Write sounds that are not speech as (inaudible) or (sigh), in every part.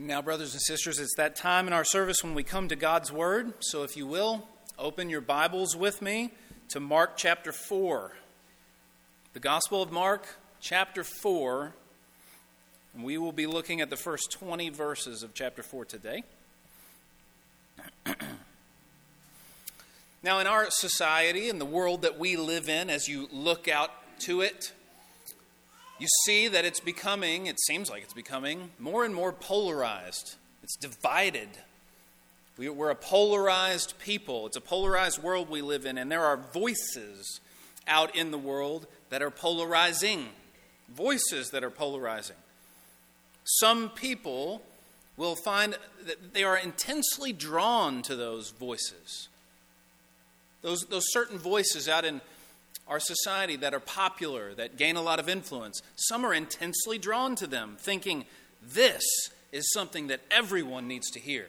And now, brothers and sisters, it's that time in our service when we come to God's Word. So, if you will, open your Bibles with me to Mark chapter 4. The Gospel of Mark, chapter 4. And we will be looking at the first 20 verses of chapter 4 today. (clears throat) now, in our society, in the world that we live in, as you look out to it, you see that it's becoming, it seems like it's becoming, more and more polarized. It's divided. We, are a polarized people. It's a polarized world we live in, and there are voices out in the world that are polarizing. Voices that are polarizing. Some people will find that they are intensely drawn to those voices. Those, those certain voices out in our society that are popular, that gain a lot of influence. Some are intensely drawn to them, thinking this is something that everyone needs to hear.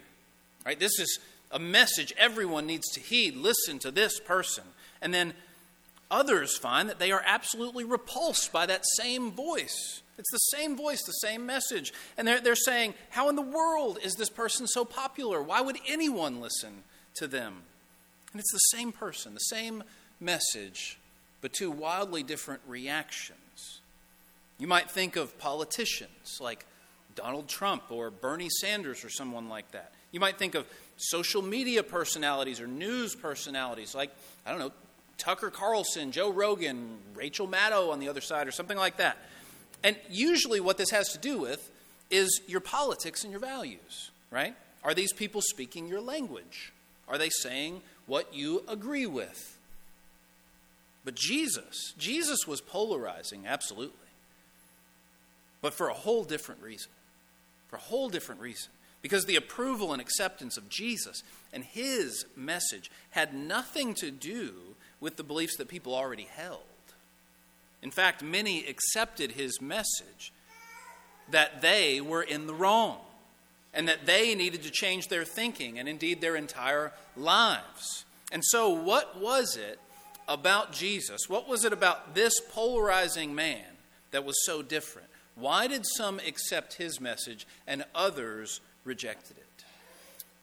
Right? This is a message everyone needs to heed. Listen to this person. And then others find that they are absolutely repulsed by that same voice. It's the same voice, the same message. And they're, they're saying, How in the world is this person so popular? Why would anyone listen to them? And it's the same person, the same message, but two wildly different reactions. You might think of politicians like Donald Trump or Bernie Sanders or someone like that. You might think of social media personalities or news personalities like, I don't know, Tucker Carlson, Joe Rogan, Rachel Maddow on the other side, or something like that. And usually, what this has to do with is your politics and your values, right? Are these people speaking your language? Are they saying what you agree with? But Jesus, Jesus was polarizing, absolutely. But for a whole different reason. For a whole different reason. Because the approval and acceptance of Jesus and his message had nothing to do with the beliefs that people already held. In fact, many accepted his message that they were in the wrong and that they needed to change their thinking and indeed their entire lives. And so, what was it about Jesus? What was it about this polarizing man that was so different? Why did some accept his message and others rejected it?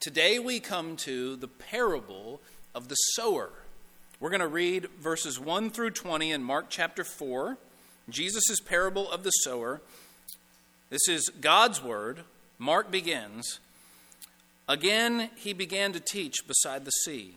Today we come to the parable of the sower. We're going to read verses 1 through 20 in Mark chapter 4, Jesus' parable of the sower. This is God's word. Mark begins Again, he began to teach beside the sea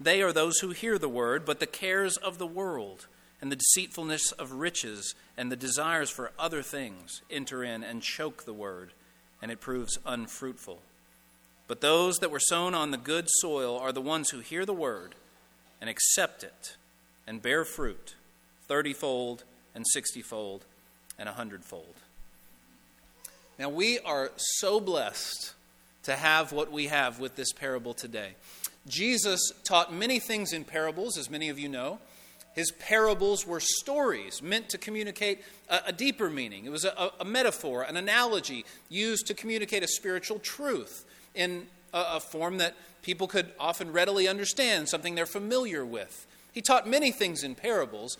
they are those who hear the word, but the cares of the world and the deceitfulness of riches and the desires for other things enter in and choke the word, and it proves unfruitful. But those that were sown on the good soil are the ones who hear the word and accept it and bear fruit thirtyfold and sixtyfold and a hundredfold. Now, we are so blessed to have what we have with this parable today. Jesus taught many things in parables, as many of you know. His parables were stories meant to communicate a, a deeper meaning. It was a, a, metaphor, an analogy used to communicate a spiritual truth in a, a form that people could often readily understand, something they're familiar with. He taught many things in parables,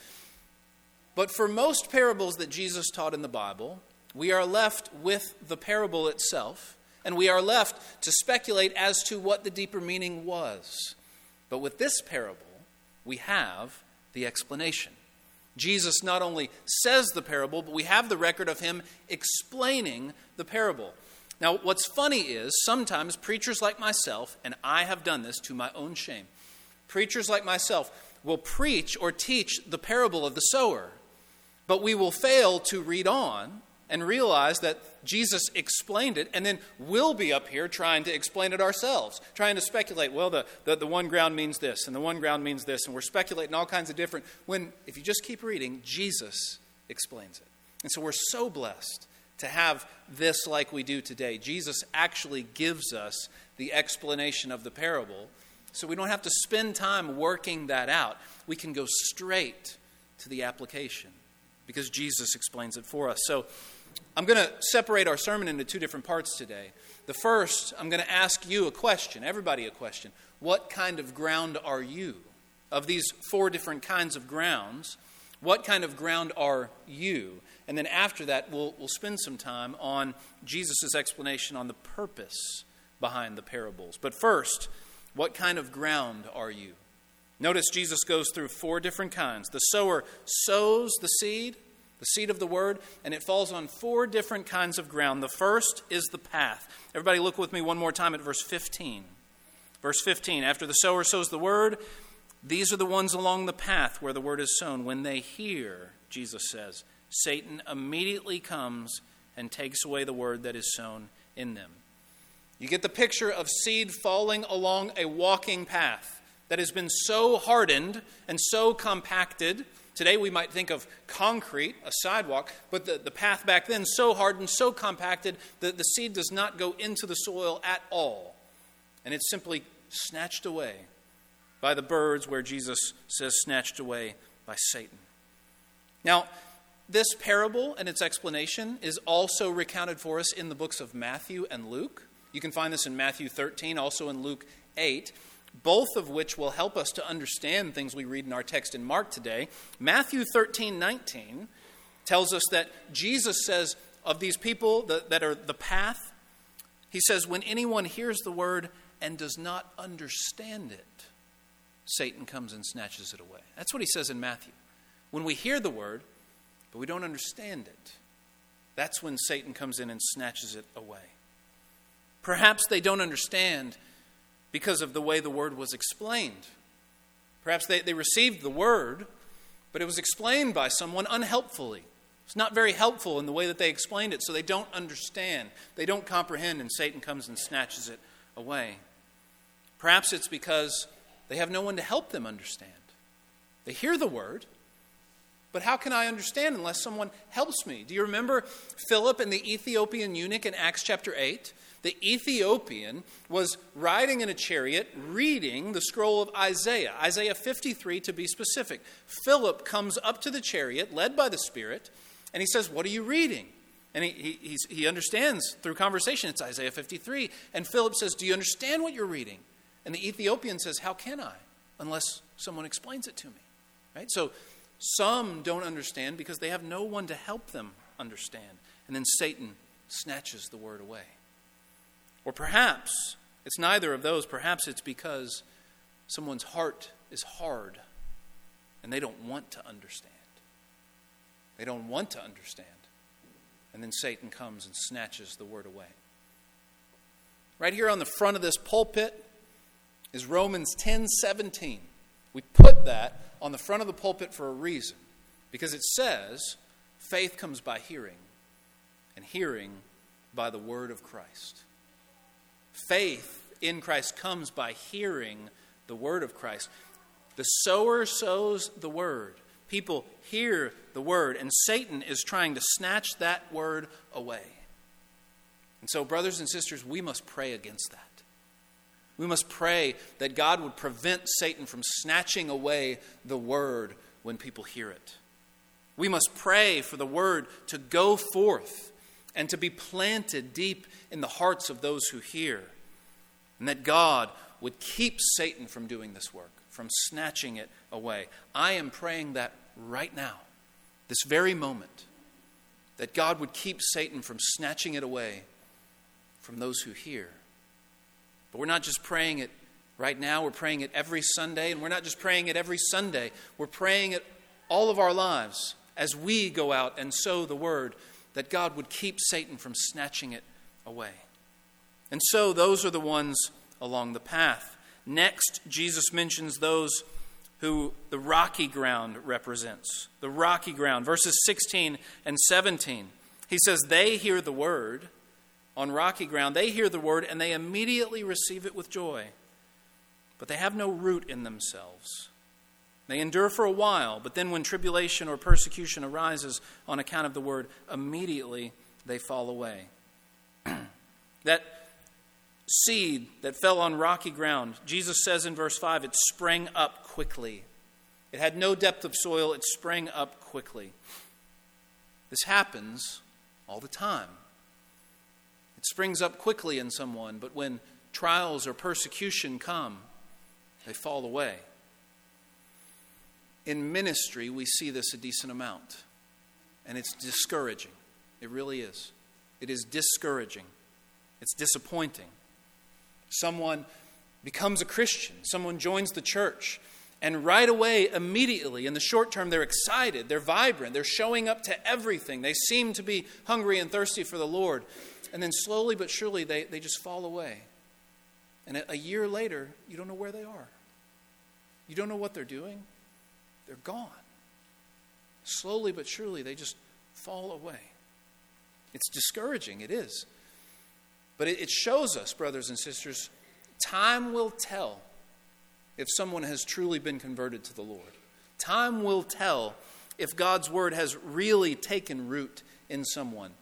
but for most parables that Jesus taught in the Bible, we are left with the parable itself, and we are left to speculate as to what the deeper meaning was. But with this parable, we have the explanation. Jesus not only says the parable, but we have the record of him explaining the parable. Now, what's funny is sometimes preachers like myself, and I have done this to my own shame, preachers like myself will preach or teach the parable of the sower, but we will fail to read on and realize that Jesus explained it, and then we'll be up here trying to explain it ourselves, trying to speculate. Well, the, the, the, one ground means this, and the one ground means this, and we're speculating all kinds of different. When, if you just keep reading, Jesus explains it. And so we're so blessed to have this like we do today. Jesus actually gives us the explanation of the parable, so we don't have to spend time working that out. We can go straight to the application because Jesus explains it for us. So I'm going to separate our sermon into two different parts today. The first, I'm going to ask you a question, everybody a question. What kind of ground are you? Of these four different kinds of grounds, what kind of ground are you? And then after that, we'll, we'll spend some time on Jesus' explanation on the purpose behind the parables. But first, what kind of ground are you? Notice Jesus goes through four different kinds. The sower sows the seed, the seed of the word, and it falls on four different kinds of ground. The first is the path. Everybody, look with me one more time at verse 15. Verse 15 After the sower sows the word, these are the ones along the path where the word is sown. When they hear, Jesus says, Satan immediately comes and takes away the word that is sown in them. You get the picture of seed falling along a walking path that has been so hardened and so compacted. Today we might think of concrete, a sidewalk, but the, the path back then so hardened, so compacted that the seed does not go into the soil at all. And it's simply snatched away by the birds, where Jesus says, snatched away by Satan. Now, this parable and its explanation is also recounted for us in the books of Matthew and Luke. You can find this in Matthew 13, also in Luke 8, both of which will help us to understand things we read in our text in Mark today. Matthew 13, 19 tells us that Jesus says of these people that, that are the path, he says, when anyone hears the word and does not understand it, Satan comes and snatches it away. That's what he says in Matthew. When we hear the word, but we don't understand it. That's when Satan comes in and snatches it away. Perhaps they don't understand because of the way the word was explained. Perhaps they, they received the word, but it was explained by someone unhelpfully. It's not very helpful in the way that they explained it, so they don't understand. They don't comprehend, and Satan comes and snatches it away. Perhaps it's because they have no one to help them understand. They hear the word, but how can I understand unless someone helps me? Do you remember Philip and the Ethiopian eunuch in Acts chapter 8? The Ethiopian was riding in a chariot reading the scroll of Isaiah, Isaiah 53 to be specific. Philip comes up to the chariot, led by the Spirit, and he says, What are you reading? And he, he, he understands through conversation, it's Isaiah 53. And Philip says, Do you understand what you're reading? And the Ethiopian says, How can I? Unless someone explains it to me. Right? So some don't understand because they have no one to help them understand. And then Satan snatches the word away. Or perhaps it's neither of those. Perhaps it's because someone's heart is hard and they don't want to understand. They don't want to understand. And then Satan comes and snatches the word away. Right here on the front of this pulpit is Romans 10 17. We put that on the front of the pulpit for a reason because it says faith comes by hearing, and hearing by the word of Christ. Faith in Christ comes by hearing the word of Christ. The sower sows the word. People hear the word, and Satan is trying to snatch that word away. And so, brothers and sisters, we must pray against that. We must pray that God would prevent Satan from snatching away the word when people hear it. We must pray for the word to go forth and to be planted deep in the hearts of those who hear, and that God would keep Satan from doing this work, from snatching it away. I am praying that right now, this very moment, that God would keep Satan from snatching it away from those who hear. But we're not just praying it right now, we're praying it every Sunday, and we're not just praying it every Sunday, we're praying it all of our lives as we go out and sow the word that God would keep Satan from snatching it away. And so those are the ones along the path. Next, Jesus mentions those who the rocky ground represents. The rocky ground, verses 16 and 17. He says, They hear the word on rocky ground. They hear the word and they immediately receive it with joy. But they have no root in themselves. They endure for a while, but then when tribulation or persecution arises on account of the word, immediately they fall away. (clears throat) that seed that fell on rocky ground, Jesus says in verse 5, it sprang up quickly. It had no depth of soil, it sprang up quickly. This happens all the time. It springs up quickly in someone, but when trials or persecution come, they fall away. In ministry, we see this a decent amount, and it's discouraging. It really is. It is discouraging. It's disappointing. Someone becomes a Christian, someone joins the church, and right away, immediately, in the short term, they're excited, they're vibrant, they're showing up to everything. They seem to be hungry and thirsty for the Lord. And then slowly but surely, they, they just fall away. And a year later, you don't know where they are. You don't know what they're doing. They're gone. Slowly but surely, they just fall away. It's discouraging, it is. But it, it shows us, brothers and sisters, time will tell if someone has truly been converted to the Lord. Time will tell if God's word has really taken root in someone.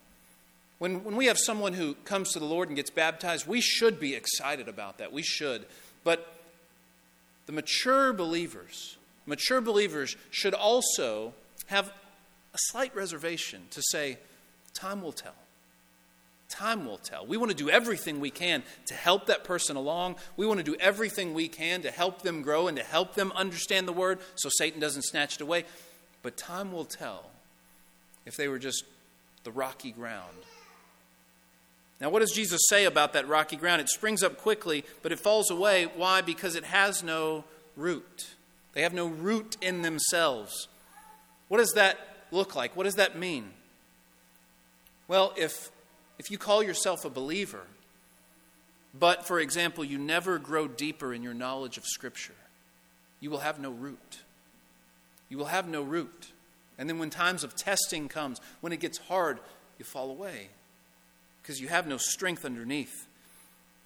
When, when we have someone who comes to the Lord and gets baptized, we should be excited about that. We should. But the mature believers, mature believers should also have a slight reservation to say, time will tell. Time will tell. We want to do everything we can to help that person along. We want to do everything we can to help them grow and to help them understand the word so Satan doesn't snatch it away. But time will tell if they were just the rocky ground. Now, what does Jesus say about that rocky ground? It springs up quickly, but it falls away. Why? Because it has no root. They have no root in themselves. What does that look like? What does that mean? Well, if if you call yourself a believer, but, for example, you never grow deeper in your knowledge of Scripture, you will have no root. You will have no root. And then when times of testing comes, when it gets hard, you fall away because you have no strength underneath.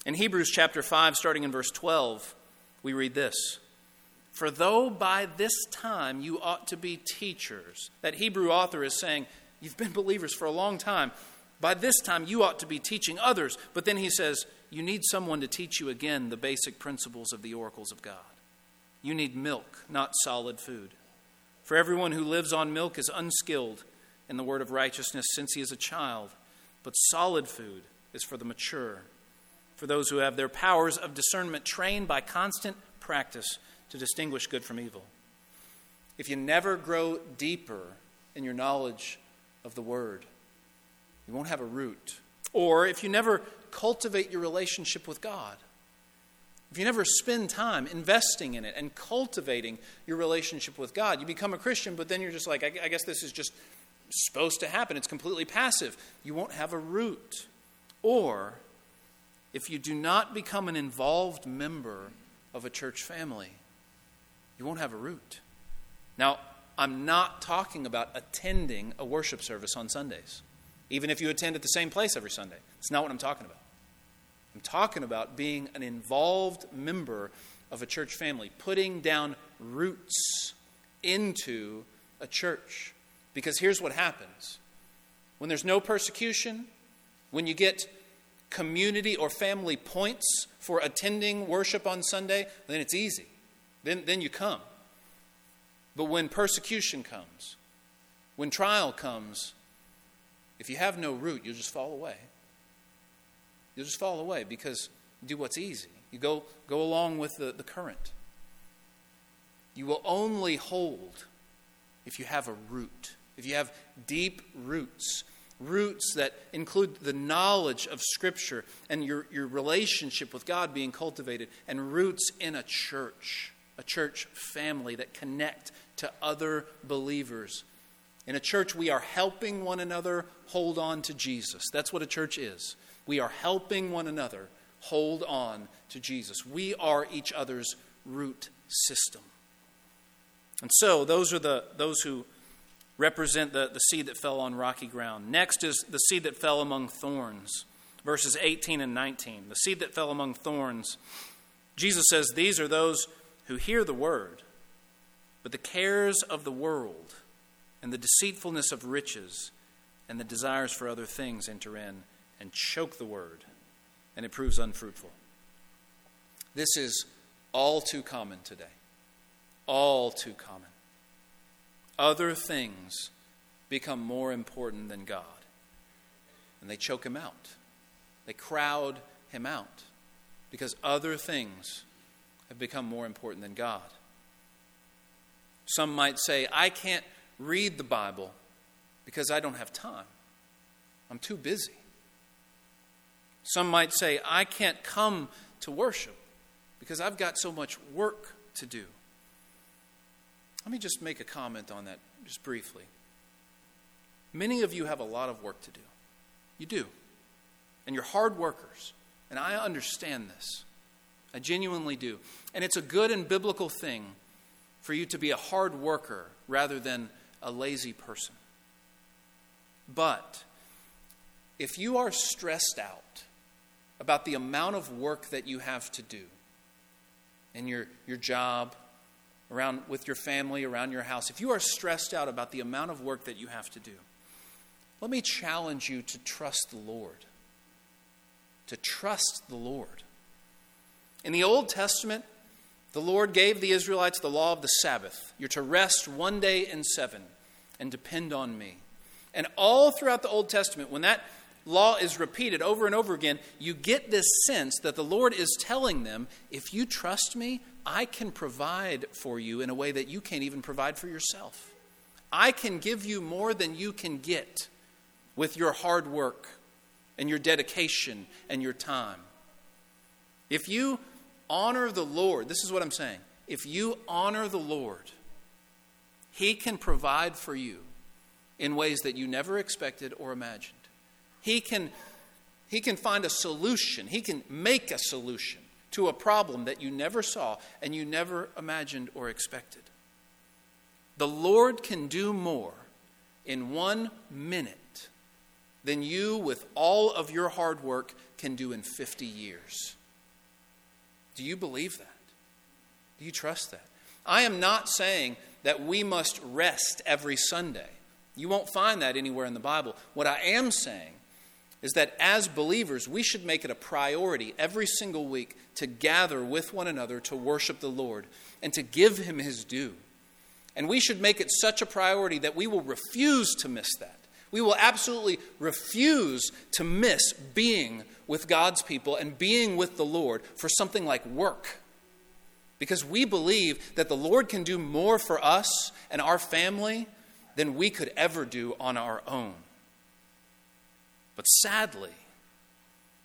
In Hebrews chapter 5, starting in verse 12, we read this For though by this time you ought to be teachers, that Hebrew author is saying, You've been believers for a long time. By this time, you ought to be teaching others. But then he says, You need someone to teach you again the basic principles of the oracles of God. You need milk, not solid food. For everyone who lives on milk is unskilled in the word of righteousness since he is a child. But solid food is for the mature, for those who have their powers of discernment trained by constant practice to distinguish good from evil. If you never grow deeper in your knowledge of the word, you won't have a root. Or if you never cultivate your relationship with God, if you never spend time investing in it and cultivating your relationship with God, you become a Christian, but then you're just like, I, guess this is just supposed to happen. It's completely passive. You won't have a root. Or if you do not become an involved member of a church family, you won't have a root. Now, I'm not talking about attending a worship service on Sundays even if you attend at the same place every Sunday. It's not what I'm talking about. I'm talking about being an involved member of a church family, putting down roots into a church. Because here's what happens when there's no persecution, when you get community or family points for attending worship on Sunday, then it's easy. Then, then you come. But when persecution comes, when trial comes, if you have no root, you'll just fall away. You'll just fall away because you do what's easy. You go, go along with the, the current. You will only hold if you have a root, if you have deep roots, roots that include the knowledge of Scripture and your, your relationship with God being cultivated, and roots in a church, a church family that connect to other believers. In a church, we are helping one another hold on to Jesus. That's what a church is. We are helping one another hold on to Jesus. We are each other's root system. And so, those are the, those who represent the, the seed that fell on rocky ground. Next is the seed that fell among thorns, verses 18 and 19. The seed that fell among thorns. Jesus says, These are those who hear the word, but the cares of the world and the deceitfulness of riches and the desires for other things enter in and choke the word, and it proves unfruitful. This is all too common today. All too common. Other things become more important than God, and they choke him out. They crowd him out because other things have become more important than God. Some might say, I can't read the Bible because I don't have time. I'm too busy. Some might say, I can't come to worship because I've got so much work to do. Let me just make a comment on that just briefly. Many of you have a lot of work to do. You do. And you're hard workers. And I understand this. I genuinely do. And it's a good and biblical thing for you to be a hard worker rather than a lazy person. But if you are stressed out about the amount of work that you have to do in your, your job, around with your family, around your house, if you are stressed out about the amount of work that you have to do, let me challenge you to trust the Lord. To trust the Lord. In the Old Testament, the Lord gave the Israelites the law of the Sabbath. You're to rest one day in seven and depend on me. And all throughout the Old Testament, when that law is repeated over and over again, you get this sense that the Lord is telling them if you trust me, I can provide for you in a way that you can't even provide for yourself. I can give you more than you can get with your hard work and your dedication and your time. If you honor the Lord, this is what I'm saying. If you honor the Lord, He can provide for you in ways that you never expected or imagined. He can, he can find a solution, He can make a solution to a problem that you never saw and you never imagined or expected. The Lord can do more in one minute than you, with all of your hard work, can do in 50 years. Do you believe that? Do you trust that? I am not saying that we must rest every Sunday. You won't find that anywhere in the Bible. What I am saying is that as believers, we should make it a priority every single week to gather with one another to worship the Lord and to give Him His due. And we should make it such a priority that we will refuse to miss that. We will absolutely refuse to miss being with God's people and being with the Lord for something like work. Because we believe that the Lord can do more for us and our family than we could ever do on our own. But sadly,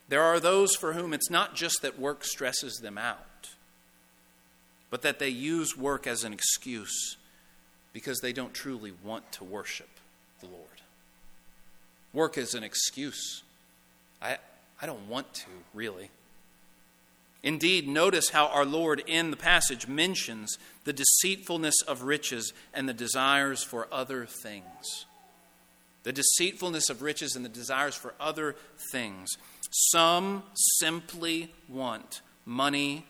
there are those for whom it's not just that work stresses them out, but that they use work as an excuse because they don't truly want to worship the Lord. Work is an excuse. I, I don't want to, really. Indeed, notice how our Lord in the passage mentions the deceitfulness of riches and the desires for other things. The deceitfulness of riches and the desires for other things. Some simply want money,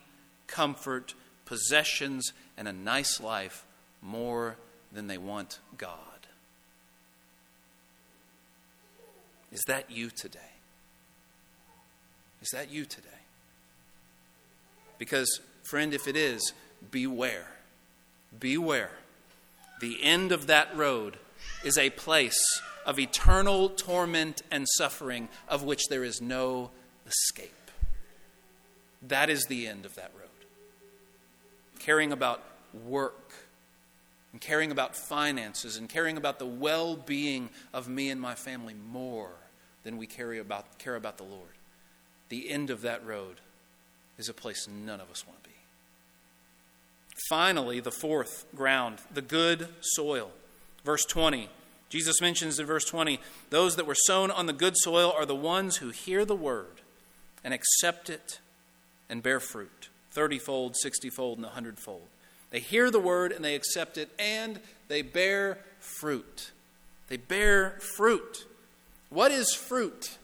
comfort, possessions, and a nice life more than they want God. Is that you today? Is that you today? Because, friend, if it is, beware. Beware. The end of that road is a place of eternal torment and suffering of which there is no escape. That is the end of that road. Caring about work and caring about finances and caring about the well being of me and my family more than we care about, care about the Lord. The end of that road is a place none of us want to be. Finally, the fourth ground, the good soil. Verse 20. Jesus mentions in verse 20 those that were sown on the good soil are the ones who hear the word and accept it and bear fruit 30 fold, 60 fold, and 100 fold. They hear the word and they accept it and they bear fruit. They bear fruit. What is fruit?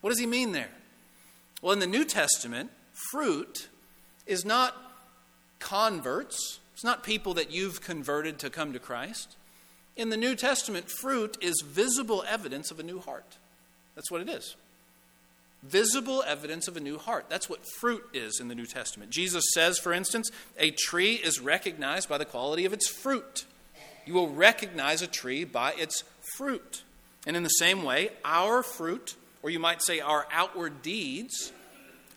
What does he mean there? Well, in the New Testament, fruit is not converts, it's not people that you've converted to come to Christ. In the New Testament, fruit is visible evidence of a new heart. That's what it is. Visible evidence of a new heart. That's what fruit is in the New Testament. Jesus says, for instance, a tree is recognized by the quality of its fruit. You will recognize a tree by its fruit. And in the same way, our fruit, or you might say our outward deeds,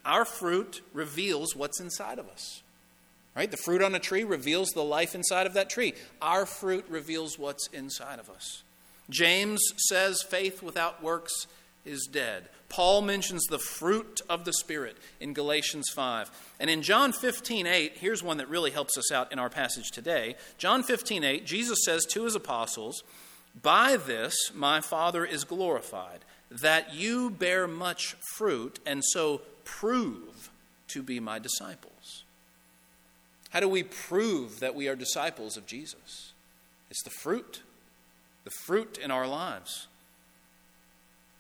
our fruit reveals what's inside of us. Right? The fruit on a tree reveals the life inside of that tree. Our fruit reveals what's inside of us. James says faith without works is dead. Paul mentions the fruit of the Spirit in Galatians 5. And in John 15, 8, here's one that really helps us out in our passage today. John 15, 8, Jesus says to his apostles, By this my Father is glorified, that you bear much fruit, and so prove to be my disciples. How do we prove that we are disciples of Jesus? It's the fruit, the fruit in our lives,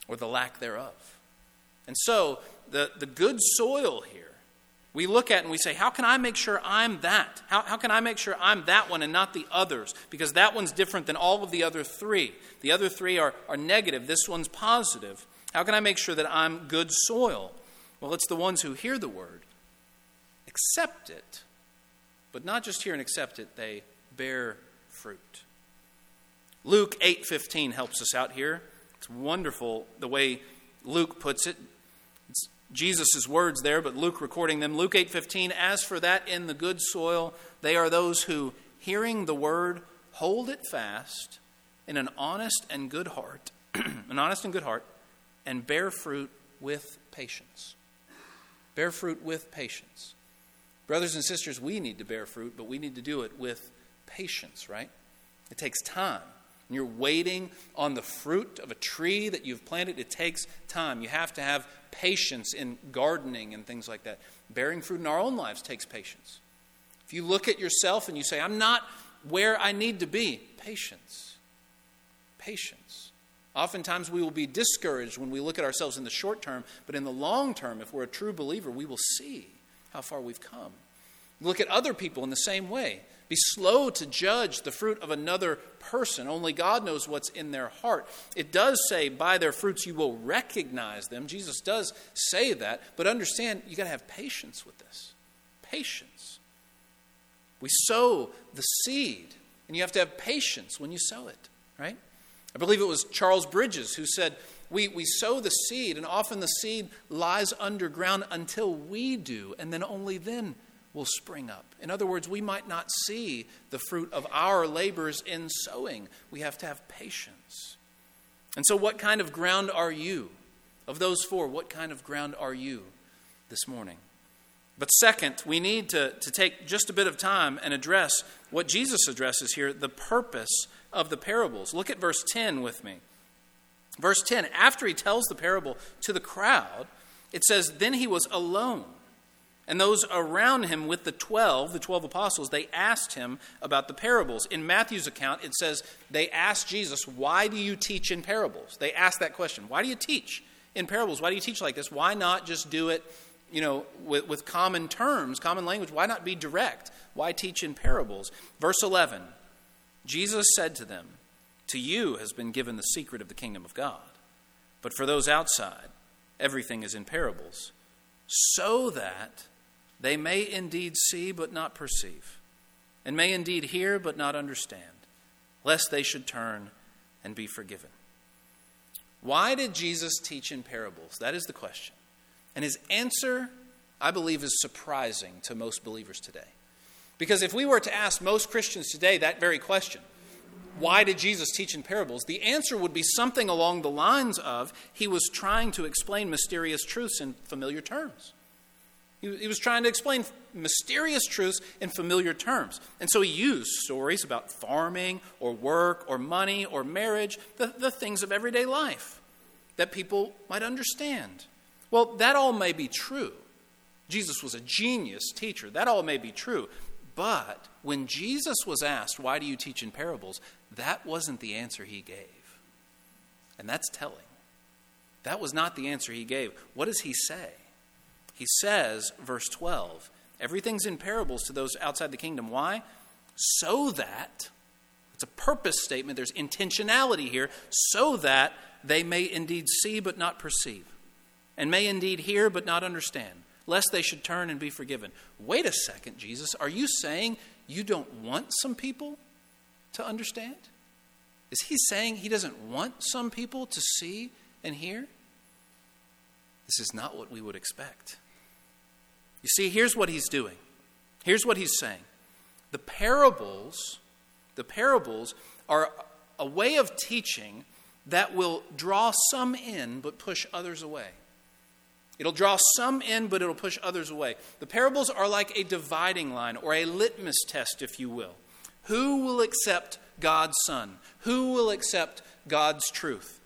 or the lack thereof. And so, the, the good soil here, we look at and we say, How can I make sure I'm that? How, how can I make sure I'm that one and not the others? Because that one's different than all of the other three. The other three are, are negative, this one's positive. How can I make sure that I'm good soil? Well, it's the ones who hear the word, accept it, but not just hear and accept it, they bear fruit. Luke 8:15 helps us out here. It's wonderful the way Luke puts it. Jesus' words there, but Luke recording them. Luke 8:15, as for that in the good soil, they are those who hearing the word hold it fast in an honest and good heart, (clears throat) an honest and good heart, and bear fruit with patience. Bear fruit with patience. Brothers and sisters, we need to bear fruit, but we need to do it with patience, right? It takes time. When you're waiting on the fruit of a tree that you've planted, it takes time. You have to have patience in gardening and things like that. Bearing fruit in our own lives takes patience. If you look at yourself and you say, I'm not where I need to be, patience. Patience. Oftentimes we will be discouraged when we look at ourselves in the short term, but in the long term, if we're a true believer, we will see how far we've come. Look at other people in the same way. Be slow to judge the fruit of another person. Only God knows what's in their heart. It does say, by their fruits you will recognize them. Jesus does say that, but understand you got to have patience with this. Patience. We sow the seed, and you have to have patience when you sow it, right? I believe it was Charles Bridges who said, we, we sow the seed, and often the seed lies underground until we do, and then only then will spring up. In other words, we might not see the fruit of our labors in sowing. We have to have patience. And so, what kind of ground are you? Of those four, what kind of ground are you this morning? But second, we need to, to take just a bit of time and address what Jesus addresses here the purpose of the parables. Look at verse 10 with me. Verse 10 after he tells the parable to the crowd, it says, Then he was alone. And those around him with the 12, the 12 apostles, they asked him about the parables. In Matthew's account, it says they asked Jesus, Why do you teach in parables? They asked that question. Why do you teach in parables? Why do you teach like this? Why not just do it, you know, with, with common terms, common language? Why not be direct? Why teach in parables? Verse 11 Jesus said to them, To you has been given the secret of the kingdom of God. But for those outside, everything is in parables, so that they may indeed see but not perceive, and may indeed hear but not understand, lest they should turn and be forgiven. Why did Jesus teach in parables? That is the question. And his answer, I believe, is surprising to most believers today. Because if we were to ask most Christians today that very question, why did Jesus teach in parables? The answer would be something along the lines of he was trying to explain mysterious truths in familiar terms. He, was trying to explain mysterious truths in familiar terms. And so he used stories about farming or work or money or marriage, the, the things of everyday life that people might understand. Well, that all may be true. Jesus was a genius teacher. That all may be true. But when Jesus was asked, Why do you teach in parables? that wasn't the answer he gave. And that's telling. That was not the answer he gave. What does he say? He says, verse 12, everything's in parables to those outside the kingdom. Why? So that, it's a purpose statement, there's intentionality here, so that they may indeed see but not perceive, and may indeed hear but not understand lest they should turn and be forgiven. Wait a second, Jesus. Are you saying you don't want some people to understand? Is he saying he doesn't want some people to see and hear? This is not what we would expect. You see, here's what he's doing. Here's what he's saying. The parables, the parables are a way of teaching that will draw some in but push others away. It'll draw some in, but it'll push others away. The parables are like a dividing line or a litmus test, if you will. Who will accept God's Son? Who will accept God's truth?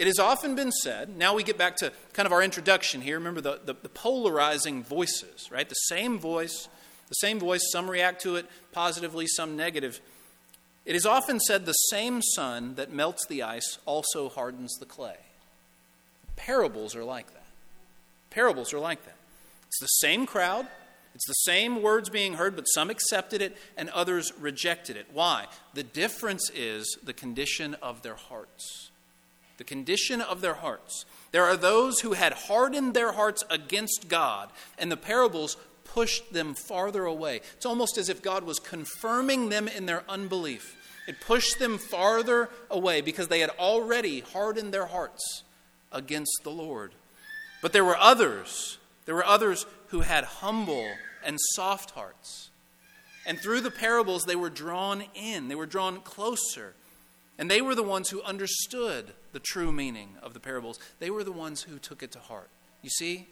It has often been said, now we get back to kind of our introduction here. Remember the, the, the polarizing voices, right? The same voice, the same voice, some react to it positively, some negative. It is often said the same sun that melts the ice also hardens the clay. Parables are like that. Parables are like that. It's the same crowd, it's the same words being heard, but some accepted it and others rejected it. Why? The difference is the condition of their hearts. The condition of their hearts. There are those who had hardened their hearts against God, and the parables pushed them farther away. It's almost as if God was confirming them in their unbelief. It pushed them farther away because they had already hardened their hearts against the Lord. But there were others, there were others who had humble and soft hearts. And through the parables, they were drawn in, they were drawn closer. And they were the ones who understood the true meaning of the parables. They were the ones who took it to heart. You see,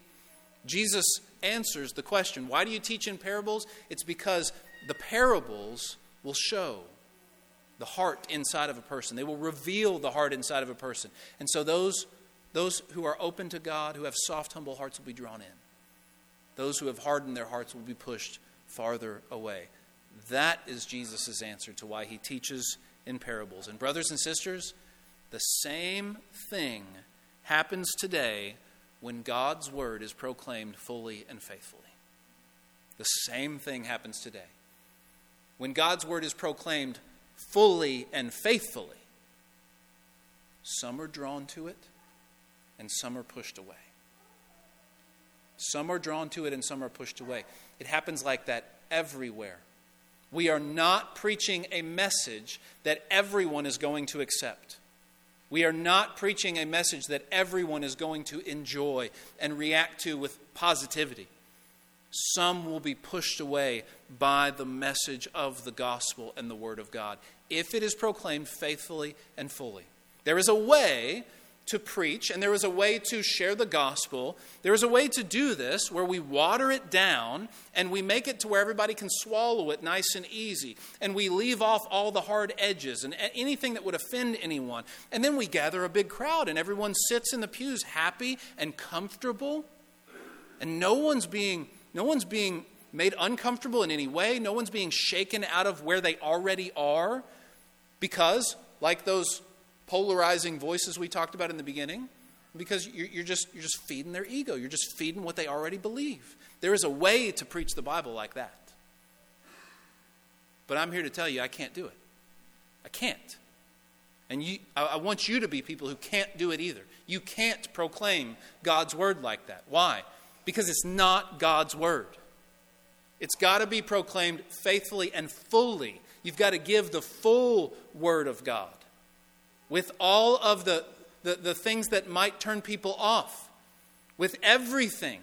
Jesus answers the question why do you teach in parables? It's because the parables will show the heart inside of a person, they will reveal the heart inside of a person. And so those those who are open to God, who have soft, humble hearts, will be drawn in. Those who have hardened their hearts will be pushed farther away. That is Jesus' answer to why he teaches in parables. And, brothers and sisters, the same thing happens today when God's word is proclaimed fully and faithfully. The same thing happens today. When God's word is proclaimed fully and faithfully, some are drawn to it and some are pushed away. Some are drawn to it and some are pushed away. It happens like that everywhere. We are not preaching a message that everyone is going to accept. We are not preaching a message that everyone is going to enjoy and react to with positivity. Some will be pushed away by the message of the gospel and the word of God if it is proclaimed faithfully and fully. There is a way to preach, and there is a way to share the gospel. There is a way to do this where we water it down and we make it to where everybody can swallow it nice and easy. And we leave off all the hard edges and anything that would offend anyone. And then we gather a big crowd, and everyone sits in the pews happy and comfortable. And no one's being, no one's being made uncomfortable in any way. No one's being shaken out of where they already are. Because, like those polarizing voices we talked about in the beginning, Because you're just, you're just feeding their ego. You're just feeding what they already believe. There is a way to preach the Bible like that. But I'm here to tell you I can't do it. I can't. And you, I, I want you to be people who can't do it either. You can't proclaim God's word like that. Why? Because it's not God's word. It's got to be proclaimed faithfully and fully. You've got to give the full word of God with all of the, the, the things that might turn people off, with everything.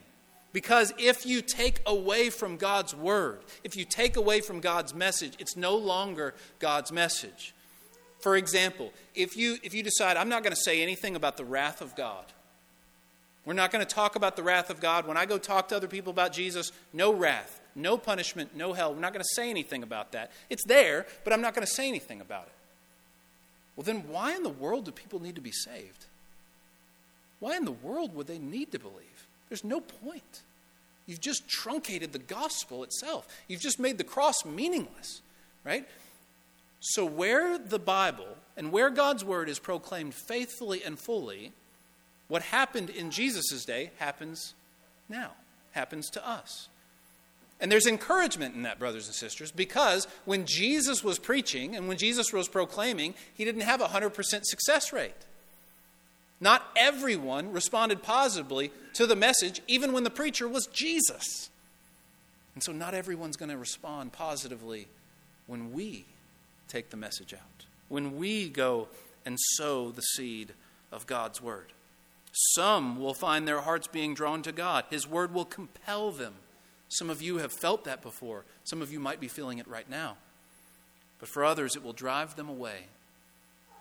Because if you take away from God's word, if you take away from God's message, it's no longer God's message. For example, if you, if you decide, I'm not going to say anything about the wrath of God, we're not going to talk about the wrath of God. When I go talk to other people about Jesus, no wrath, no punishment, no hell. We're not going to say anything about that. It's there, but I'm not going to say anything about it. Well, then why in the world do people need to be saved? Why in the world would they need to believe? There's no point. You've just truncated the gospel itself. You've just made the cross meaningless, right? So, where the Bible and where God's word is proclaimed faithfully and fully, what happened in Jesus' day happens now, happens to us. And there's encouragement in that, brothers and sisters, because when Jesus was preaching and when Jesus was proclaiming, he didn't have a 100% success rate. Not everyone responded positively to the message, even when the preacher was Jesus. And so, not everyone's going to respond positively when we take the message out, when we go and sow the seed of God's word. Some will find their hearts being drawn to God, His word will compel them some of you have felt that before. Some of you might be feeling it right now. But for others, it will drive them away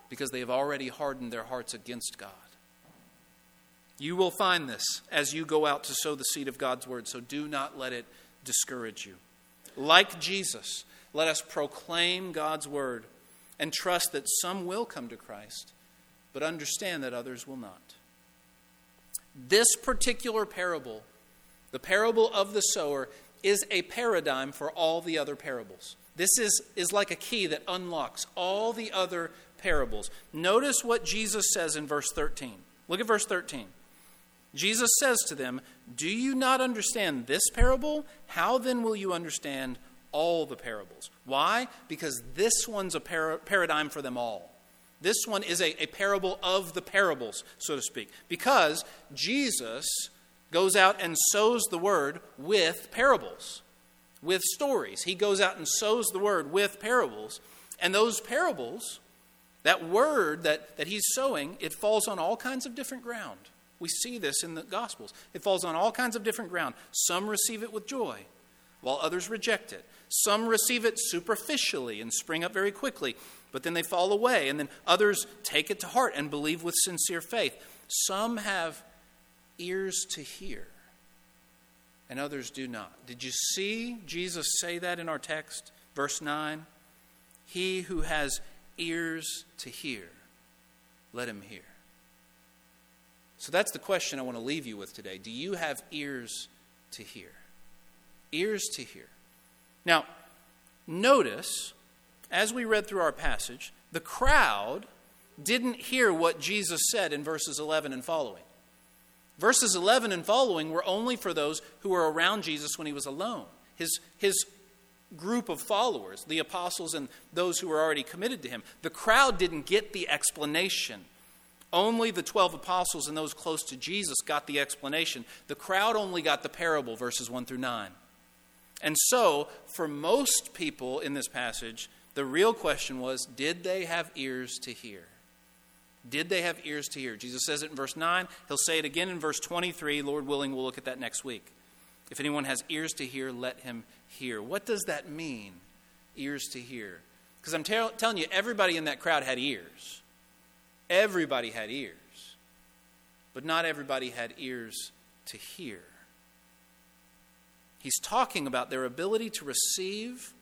because they have already hardened their hearts against God. You will find this as you go out to sow the seed of God's word, so do not let it discourage you. Like Jesus, let us proclaim God's word and trust that some will come to Christ, but understand that others will not. This particular parable the parable of the sower is a paradigm for all the other parables. This is, is like a key that unlocks all the other parables. Notice what Jesus says in verse 13. Look at verse 13. Jesus says to them, Do you not understand this parable? How then will you understand all the parables? Why? Because this one's a para- paradigm for them all. This one is a, a parable of the parables, so to speak. Because Jesus goes out and sows the word with parables, with stories. He goes out and sows the word with parables. And those parables, that word that, that he's sowing, it falls on all kinds of different ground. We see this in the Gospels. It falls on all kinds of different ground. Some receive it with joy, while others reject it. Some receive it superficially and spring up very quickly, but then they fall away. And then others take it to heart and believe with sincere faith. Some have ears to hear, and others do not. Did you see Jesus say that in our text? Verse 9 He who has ears to hear, let him hear. So that's the question I want to leave you with today. Do you have ears to hear? Ears to hear. Now, notice, as we read through our passage, the crowd didn't hear what Jesus said in verses 11 and following. Verses 11 and following were only for those who were around Jesus when he was alone. His, his group of followers, the apostles and those who were already committed to him. The crowd didn't get the explanation. Only the 12 apostles and those close to Jesus got the explanation. The crowd only got the parable, verses 1 through 9. And so, for most people in this passage, the real question was did they have ears to hear? Did they have ears to hear? Jesus says it in verse 9. He'll say it again in verse 23. Lord willing, we'll look at that next week. If anyone has ears to hear, let him hear. What does that mean, ears to hear? Because I'm ter- telling you, everybody in that crowd had ears. Everybody had ears. But not everybody had ears to hear. He's talking about their ability to receive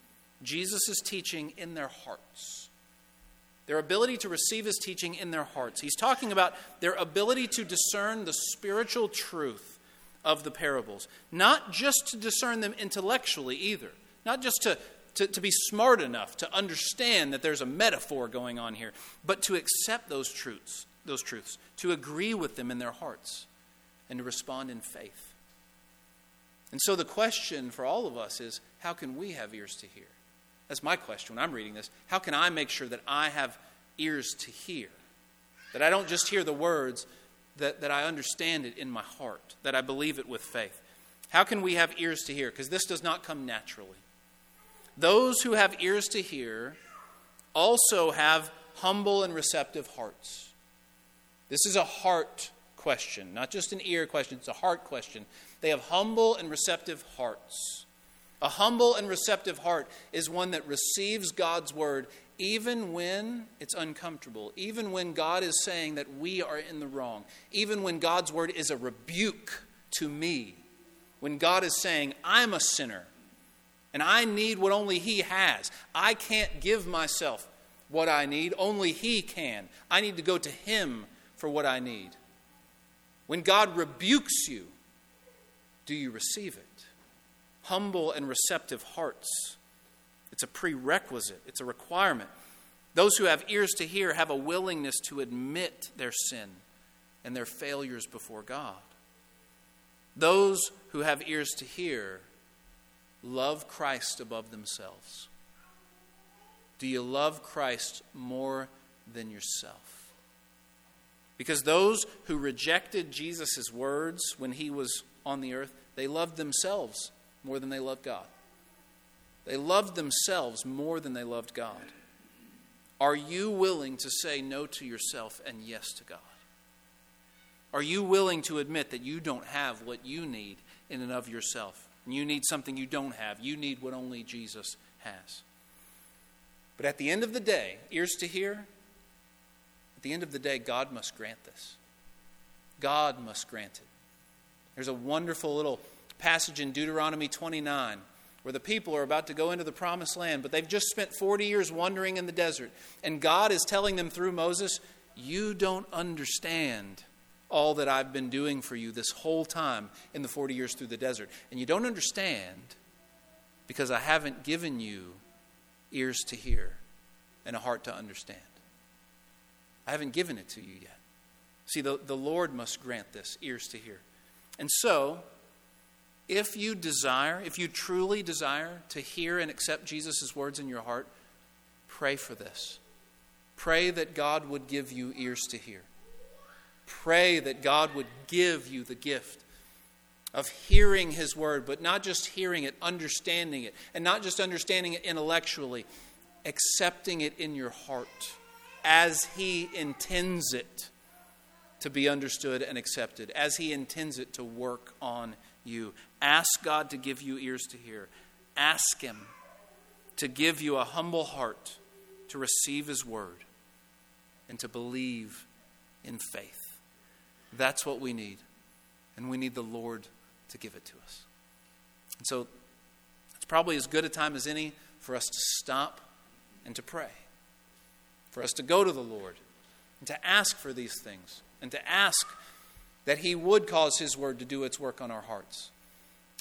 Jesus' teaching in their hearts their ability to receive his teaching in their hearts. He's talking about their ability to discern the spiritual truth of the parables, not just to discern them intellectually either, not just to, to, to, be smart enough to understand that there's a metaphor going on here, but to accept those truths those truths, to agree with them in their hearts, and to respond in faith. And so the question for all of us is how can we have ears to hear? That's my question when I'm reading this. How can I make sure that I have ears to hear? That I don't just hear the words, that, that I understand it in my heart, that I believe it with faith. How can we have ears to hear? Because this does not come naturally. Those who have ears to hear also have humble and receptive hearts. This is a heart question, not just an ear question, it's a heart question. They have humble and receptive hearts. A humble and receptive heart is one that receives God's word even when it's uncomfortable, even when God is saying that we are in the wrong, even when God's word is a rebuke to me, when God is saying, I'm a sinner and I need what only He has. I can't give myself what I need, only He can. I need to go to Him for what I need. When God rebukes you, do you receive it? Humble and receptive hearts. It's a prerequisite, it's a requirement. Those who have ears to hear have a willingness to admit their sin and their failures before God. Those who have ears to hear love Christ above themselves. Do you love Christ more than yourself? Because those who rejected Jesus' words when he was on the earth, they loved themselves more than they loved God. They loved themselves more than they loved God. Are you willing to say no to yourself and yes to God? Are you willing to admit that you don't have what you need in and of yourself? You need something you don't have. You need what only Jesus has. But at the end of the day, ears to hear, at the end of the day, God must grant this. God must grant it. There's a wonderful little passage in Deuteronomy 29 where the people are about to go into the promised land, but they've just spent 40 years wandering in the desert. And God is telling them through Moses, You don't understand all that I've been doing for you this whole time in the 40 years through the desert. And you don't understand because I haven't given you ears to hear and a heart to understand. I haven't given it to you yet. See, the, the Lord must grant this ears to hear. And so, if you desire, if you truly desire to hear and accept Jesus' words in your heart, pray for this. Pray that God would give you ears to hear. Pray that God would give you the gift of hearing His word, but not just hearing it, understanding it, and not just understanding it intellectually, accepting it in your heart as He intends it to be understood and accepted, as He intends it to work on you. Ask God to give you ears to hear. Ask Him to give you a humble heart to receive His word and to believe in faith. That's what we need. And we need the Lord to give it to us. And so it's probably as good a time as any for us to stop and to pray, for us to go to the Lord and to ask for these things, and to ask that He would cause His word to do its work on our hearts.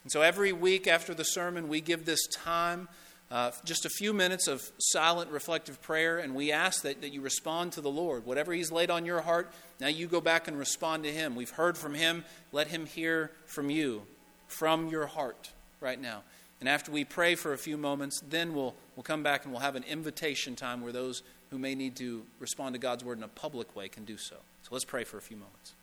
And so every week after the sermon, we give this time, uh, just a few minutes of silent, reflective prayer, and we ask that, that you respond to the Lord. Whatever He's laid on your heart, now you go back and respond to Him. We've heard from Him. Let Him hear from you, from your heart right now. And after we pray for a few moments, then we'll, we'll come back and we'll have an invitation time where those who may need to respond to God's word in a public way can do so. So let's pray for a few moments.